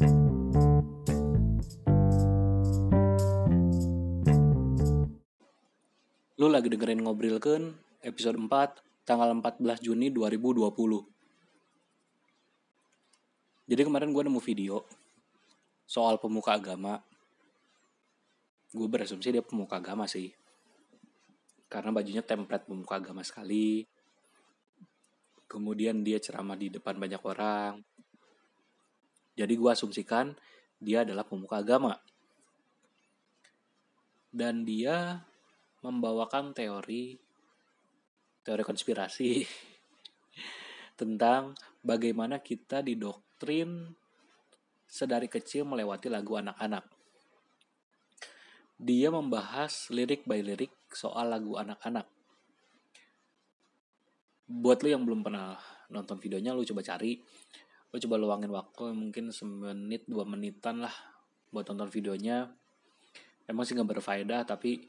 Lu lagi dengerin ngobrol kan episode 4 tanggal 14 Juni 2020. Jadi kemarin gue nemu video soal pemuka agama. Gue berasumsi dia pemuka agama sih. Karena bajunya template pemuka agama sekali. Kemudian dia ceramah di depan banyak orang. Jadi gue asumsikan dia adalah pemuka agama. Dan dia membawakan teori teori konspirasi tentang bagaimana kita didoktrin sedari kecil melewati lagu anak-anak. Dia membahas lirik by lirik soal lagu anak-anak. Buat lo yang belum pernah nonton videonya, lo coba cari. Lo coba luangin waktu mungkin semenit, dua menitan lah buat nonton videonya. Emang sih gak berfaedah, tapi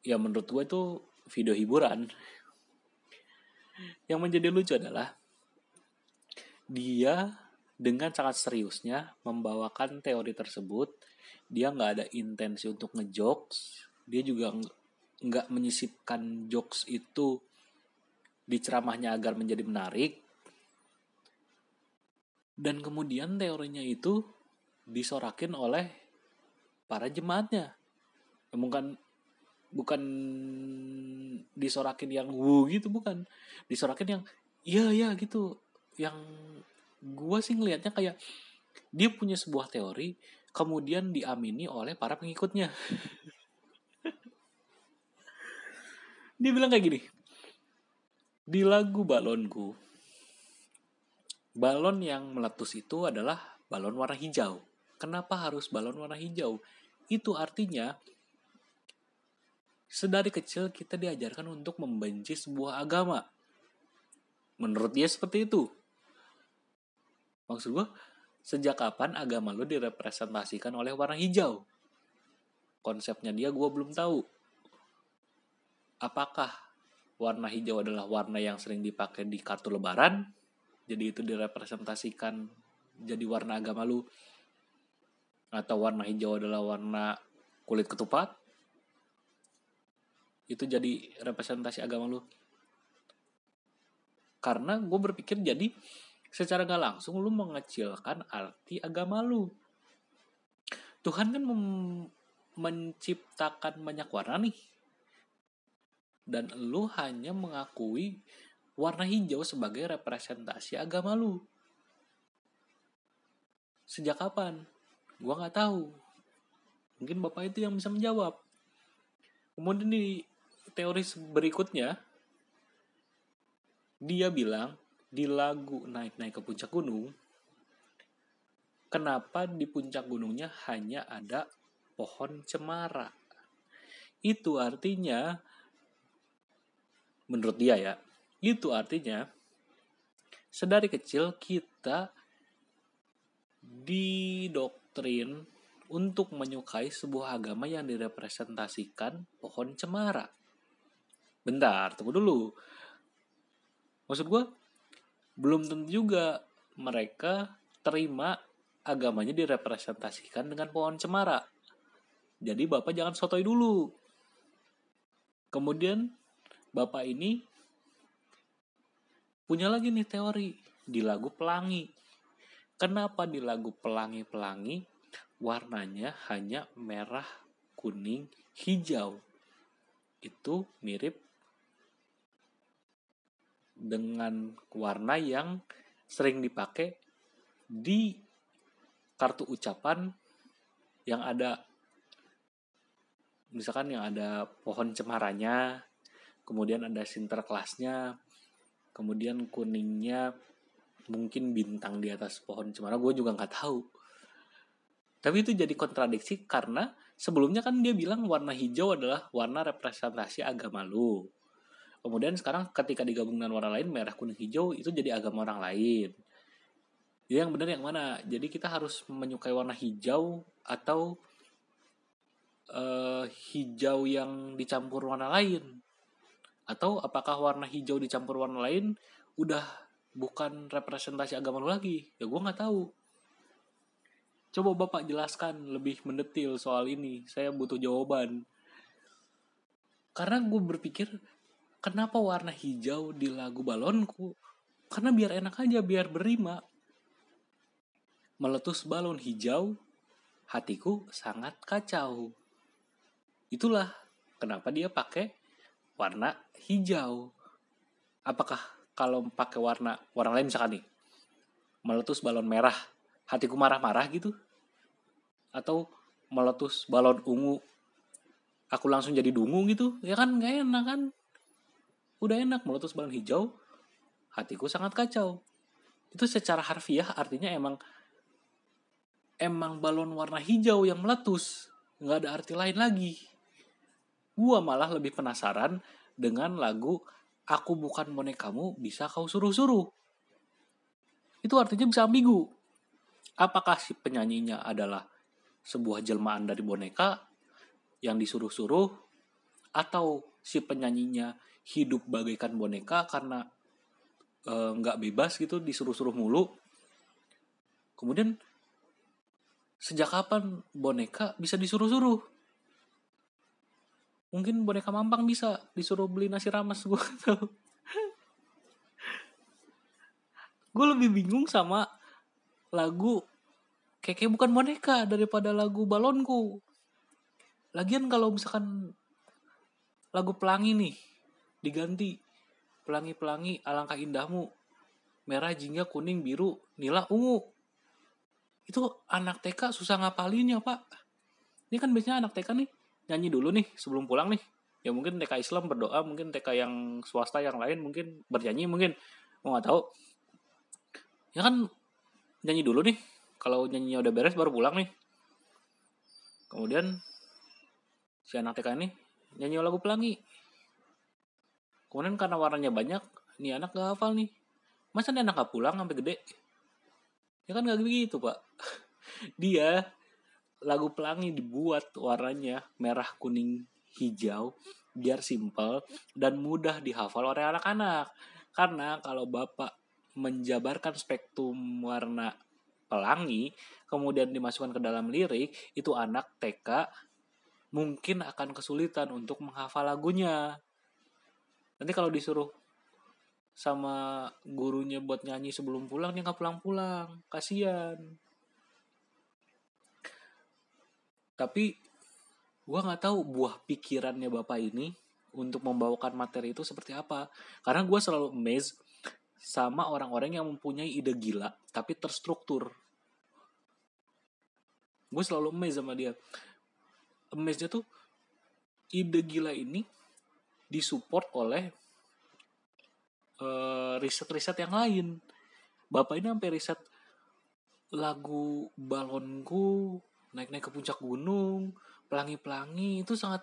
ya menurut gue itu video hiburan. Yang menjadi lucu adalah dia dengan sangat seriusnya membawakan teori tersebut. Dia nggak ada intensi untuk ngejokes dia juga nggak menyisipkan jokes itu di ceramahnya agar menjadi menarik dan kemudian teorinya itu disorakin oleh para jemaatnya. Bukan bukan disorakin yang wu gitu bukan. Disorakin yang iya iya gitu. Yang gua sih ngelihatnya kayak dia punya sebuah teori kemudian diamini oleh para pengikutnya. Dia bilang kayak gini di lagu balonku balon yang meletus itu adalah balon warna hijau kenapa harus balon warna hijau itu artinya sedari kecil kita diajarkan untuk membenci sebuah agama. Menurut dia seperti itu. Maksud gue, sejak kapan agama lo direpresentasikan oleh warna hijau? Konsepnya dia gue belum tahu. Apakah warna hijau adalah warna yang sering dipakai di kartu lebaran? Jadi itu direpresentasikan jadi warna agama lu. Atau warna hijau adalah warna kulit ketupat? itu jadi representasi agama lu karena gue berpikir jadi secara gak langsung lu mengecilkan arti agama lu Tuhan kan menciptakan banyak warna nih dan lu hanya mengakui warna hijau sebagai representasi agama lu. Sejak kapan? Gue nggak tahu. Mungkin bapak itu yang bisa menjawab. Kemudian di teori berikutnya dia bilang di lagu naik-naik ke puncak gunung kenapa di puncak gunungnya hanya ada pohon cemara? Itu artinya menurut dia ya itu artinya sedari kecil kita didoktrin untuk menyukai sebuah agama yang direpresentasikan pohon cemara. Bentar tunggu dulu. Maksud gue belum tentu juga mereka terima agamanya direpresentasikan dengan pohon cemara. Jadi bapak jangan sotoy dulu. Kemudian bapak ini punya lagi nih teori di lagu pelangi. Kenapa di lagu pelangi-pelangi warnanya hanya merah kuning hijau? Itu mirip dengan warna yang sering dipakai di kartu ucapan yang ada misalkan yang ada pohon cemaranya kemudian ada sinterklasnya kemudian kuningnya mungkin bintang di atas pohon cemara gue juga nggak tahu tapi itu jadi kontradiksi karena sebelumnya kan dia bilang warna hijau adalah warna representasi agama lu Kemudian sekarang ketika digabung dengan warna lain merah kuning hijau itu jadi agama orang lain. Jadi yang benar yang mana? Jadi kita harus menyukai warna hijau atau uh, hijau yang dicampur warna lain? Atau apakah warna hijau dicampur warna lain udah bukan representasi agama lu lagi? Ya gue nggak tahu. Coba Bapak jelaskan lebih mendetil soal ini. Saya butuh jawaban. Karena gue berpikir, kenapa warna hijau di lagu balonku? Karena biar enak aja, biar berima. Meletus balon hijau, hatiku sangat kacau. Itulah kenapa dia pakai warna hijau. Apakah kalau pakai warna warna lain misalkan nih, meletus balon merah, hatiku marah-marah gitu? atau meletus balon ungu aku langsung jadi dungu gitu ya kan nggak enak kan udah enak meletus balon hijau hatiku sangat kacau itu secara harfiah artinya emang emang balon warna hijau yang meletus nggak ada arti lain lagi gua malah lebih penasaran dengan lagu aku bukan bonekamu bisa kau suruh-suruh. Itu artinya bisa ambigu. Apakah si penyanyinya adalah sebuah jelmaan dari boneka yang disuruh-suruh atau si penyanyinya hidup bagaikan boneka karena e, nggak e, bebas gitu disuruh-suruh mulu? Kemudian sejak kapan boneka bisa disuruh-suruh mungkin boneka mampang bisa disuruh beli nasi ramas gue tau gue lebih bingung sama lagu kayak bukan boneka daripada lagu balonku. Lagian kalau misalkan lagu pelangi nih diganti. Pelangi-pelangi alangkah indahmu. Merah jingga kuning biru nila ungu. Itu anak TK susah ngapalinnya pak. Ini kan biasanya anak TK nih nyanyi dulu nih sebelum pulang nih. Ya mungkin TK Islam berdoa mungkin TK yang swasta yang lain mungkin bernyanyi mungkin. Mau nggak tahu. Ya kan nyanyi dulu nih. Kalau nyanyinya udah beres baru pulang nih. Kemudian si anak TK ini nyanyi lagu pelangi. Kemudian karena warnanya banyak nih anak gak hafal nih. Masa nih anak gak pulang sampai gede? Ya kan gak begitu pak. Dia lagu pelangi dibuat warnanya merah kuning hijau biar simple dan mudah dihafal oleh anak-anak. Karena kalau bapak menjabarkan spektrum warna pelangi kemudian dimasukkan ke dalam lirik itu anak TK mungkin akan kesulitan untuk menghafal lagunya. Nanti kalau disuruh sama gurunya buat nyanyi sebelum pulang dia nggak pulang-pulang. Kasihan tapi gua nggak tahu buah pikirannya bapak ini untuk membawakan materi itu seperti apa. Karena gue selalu amazed sama orang-orang yang mempunyai ide gila tapi terstruktur. Gue selalu amazed sama dia. Amazednya tuh ide gila ini disupport oleh uh, riset-riset yang lain. Bapak ini sampai riset lagu balonku naik-naik ke puncak gunung pelangi-pelangi itu sangat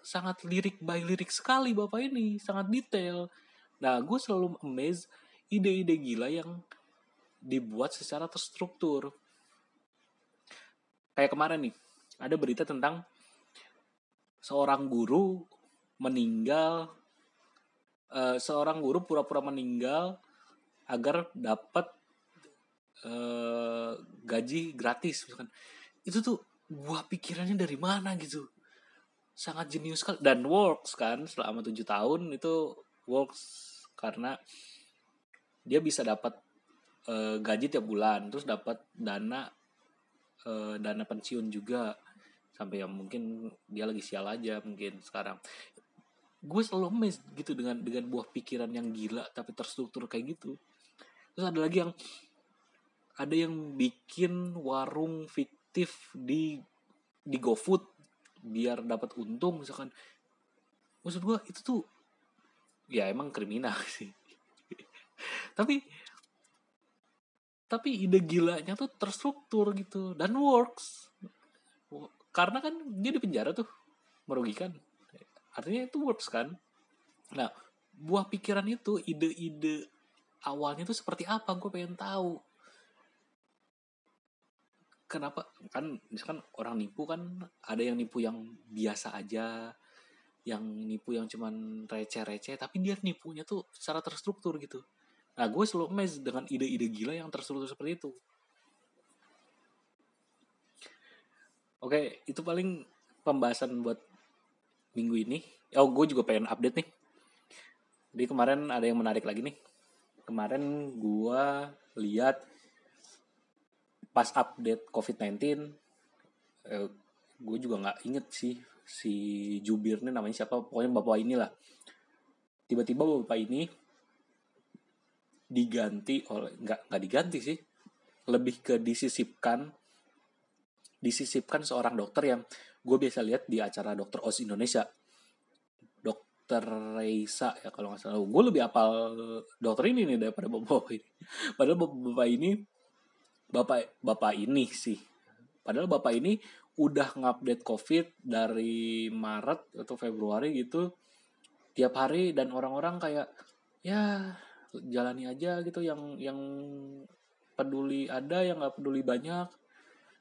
sangat lirik by lirik sekali bapak ini sangat detail nah gue selalu amazed ide-ide gila yang dibuat secara terstruktur. Kayak kemarin nih, ada berita tentang seorang guru meninggal, uh, seorang guru pura-pura meninggal agar dapat uh, gaji gratis, misalkan. Itu tuh buah pikirannya dari mana gitu? Sangat jenius sekali. Dan works kan selama tujuh tahun itu works. Karena dia bisa dapat uh, gaji tiap bulan terus dapat dana uh, dana pensiun juga. Sampai yang mungkin dia lagi sial aja mungkin sekarang. Gue selalu amazed gitu dengan dengan buah pikiran yang gila tapi terstruktur kayak gitu. Terus ada lagi yang ada yang bikin warung fiktif di di GoFood biar dapat untung misalkan. Maksud gue itu tuh ya emang kriminal sih. Tapi tapi ide gilanya tuh terstruktur gitu dan works. Karena kan dia di penjara tuh merugikan. Artinya itu works kan? Nah buah pikiran itu ide-ide awalnya tuh seperti apa? Gue pengen tahu kenapa kan misalkan orang nipu kan ada yang nipu yang biasa aja yang nipu yang cuman receh-receh tapi dia nipunya tuh secara terstruktur gitu Nah, gue selalu amazed dengan ide-ide gila yang terstruktur seperti itu. Oke, itu paling pembahasan buat minggu ini. Oh, gue juga pengen update nih. Jadi kemarin ada yang menarik lagi nih. Kemarin gue lihat pas update COVID-19, eh, gue juga nggak inget sih si jubir ini namanya siapa. Pokoknya bapak inilah. Tiba-tiba bapak ini diganti oleh nggak nggak diganti sih, lebih ke disisipkan disisipkan seorang dokter yang gue biasa lihat di acara dokter Oz Indonesia dokter Reisa ya kalau nggak salah gue lebih apal dokter ini nih daripada bapak ini padahal bapak ini bapak bapak ini sih padahal bapak ini udah ngupdate covid dari Maret atau Februari gitu tiap hari dan orang-orang kayak ya jalani aja gitu yang yang peduli ada yang nggak peduli banyak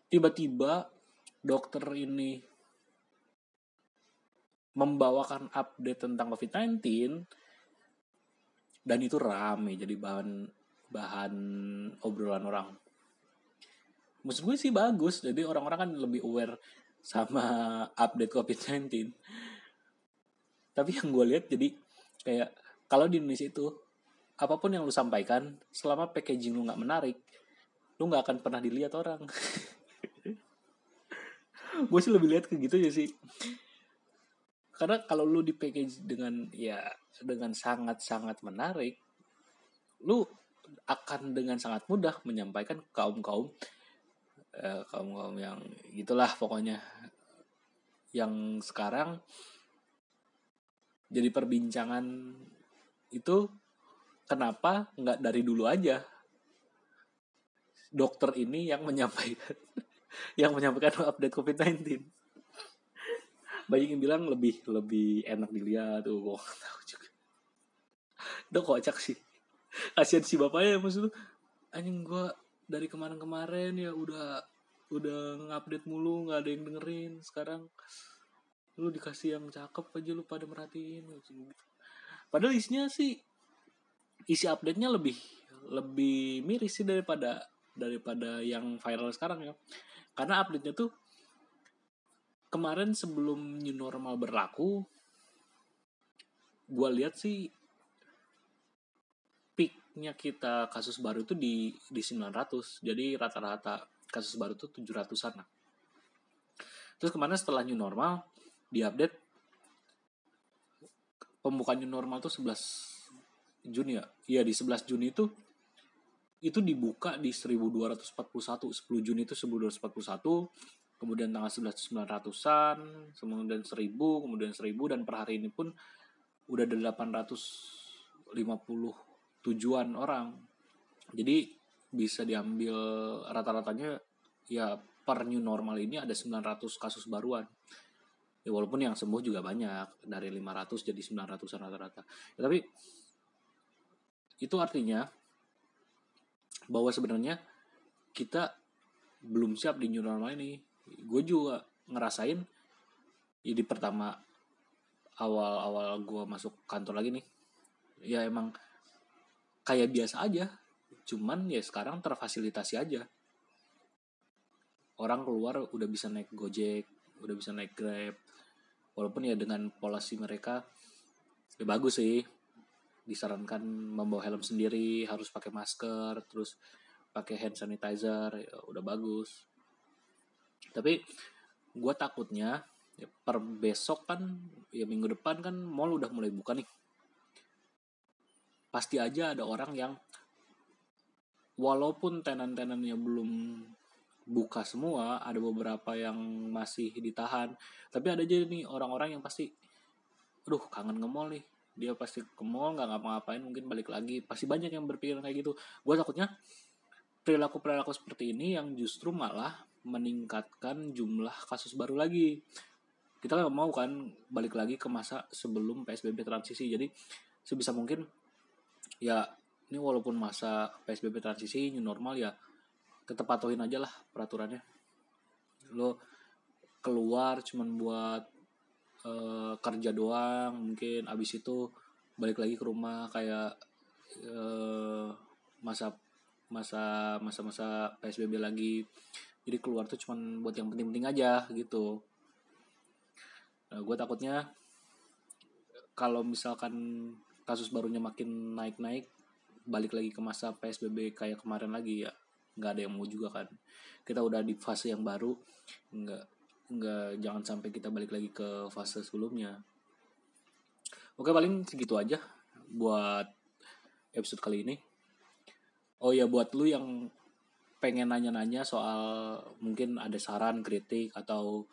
tiba-tiba dokter ini membawakan update tentang COVID-19 dan itu rame jadi bahan bahan obrolan orang. Maksud gue sih bagus, jadi orang-orang kan lebih aware sama update COVID-19. Tapi yang gue lihat jadi kayak kalau di Indonesia itu apa pun yang lu sampaikan selama packaging lu nggak menarik, lu nggak akan pernah dilihat orang. gue sih lebih lihat ke gitu ya sih karena kalau lu di package dengan ya dengan sangat sangat menarik lu akan dengan sangat mudah menyampaikan kaum kaum eh, kaum kaum yang gitulah pokoknya yang sekarang jadi perbincangan itu kenapa nggak dari dulu aja dokter ini yang menyampaikan yang menyampaikan update COVID-19. Banyak yang bilang lebih lebih enak dilihat tuh, gue tahu juga. Udah kocak sih. Kasian si bapaknya maksud tuh, anjing gue dari kemarin-kemarin ya udah udah ngupdate mulu nggak ada yang dengerin. Sekarang lu dikasih yang cakep aja lu pada merhatiin padahal isinya sih isi update-nya lebih lebih miris sih daripada daripada yang viral sekarang ya. Karena update-nya tuh kemarin sebelum new normal berlaku gue lihat sih peaknya kita kasus baru itu di di 900 jadi rata-rata kasus baru itu 700-an lah. Terus kemarin setelah new normal di update pembukaan new normal tuh 11 Juni ya? Iya di 11 Juni itu itu dibuka di 1241 10 Juni itu 1241 kemudian tanggal 11 900-an kemudian 1000 kemudian 1000 dan per hari ini pun udah ada 850 tujuan orang. Jadi bisa diambil rata-ratanya ya per new normal ini ada 900 kasus baruan. Ya walaupun yang sembuh juga banyak dari 500 jadi 900 rata-rata. Ya, tapi itu artinya bahwa sebenarnya kita belum siap di new normal ini. Gue juga ngerasain jadi pertama awal-awal gue masuk kantor lagi nih ya emang kayak biasa aja. Cuman ya sekarang terfasilitasi aja. Orang keluar udah bisa naik gojek udah bisa naik grab. Walaupun ya dengan polisi mereka ya bagus sih. Disarankan membawa helm sendiri harus pakai masker terus pakai hand sanitizer ya udah bagus. Tapi gue takutnya ya per besok kan ya minggu depan kan mall udah mulai buka nih pasti aja ada orang yang walaupun tenan-tenannya belum buka semua ada beberapa yang masih ditahan. Tapi ada aja nih orang-orang yang pasti aduh kangen nge mall nih. Dia pasti ke mall nggak ngapa-ngapain mungkin balik lagi. Pasti banyak yang berpikir kayak gitu. Gue takutnya perilaku perilaku seperti ini yang justru malah meningkatkan jumlah kasus baru lagi. Kita nggak mau kan balik lagi ke masa sebelum psbb transisi. Jadi sebisa mungkin ya ini walaupun masa psbb transisi new normal ya tetap patuhin aja lah peraturannya. Lo keluar cuman buat uh, kerja doang mungkin abis itu balik lagi ke rumah kayak uh, masa masa masa masa psbb lagi. Jadi keluar tuh cuman buat yang penting-penting aja gitu. Nah gue takutnya kalau misalkan kasus barunya makin naik-naik balik lagi ke masa psbb kayak kemarin lagi ya nggak ada yang mau juga kan. Kita udah di fase yang baru nggak nggak jangan sampai kita balik lagi ke fase sebelumnya. Oke paling segitu aja buat episode kali ini. Oh ya buat lu yang pengen nanya-nanya soal mungkin ada saran kritik atau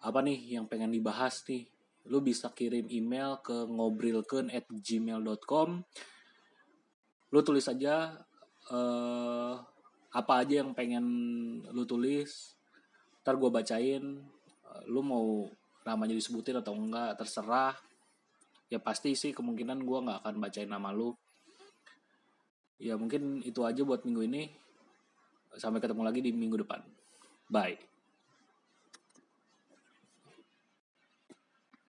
apa nih yang pengen dibahas nih lu bisa kirim email ke ngobrilken at gmail.com lu tulis aja uh, apa aja yang pengen lu tulis. Ntar gue bacain lu mau namanya disebutin atau enggak terserah. Ya pasti sih kemungkinan gue nggak akan bacain nama lu. Ya mungkin itu aja buat minggu ini. Sampai ketemu lagi di minggu depan. Bye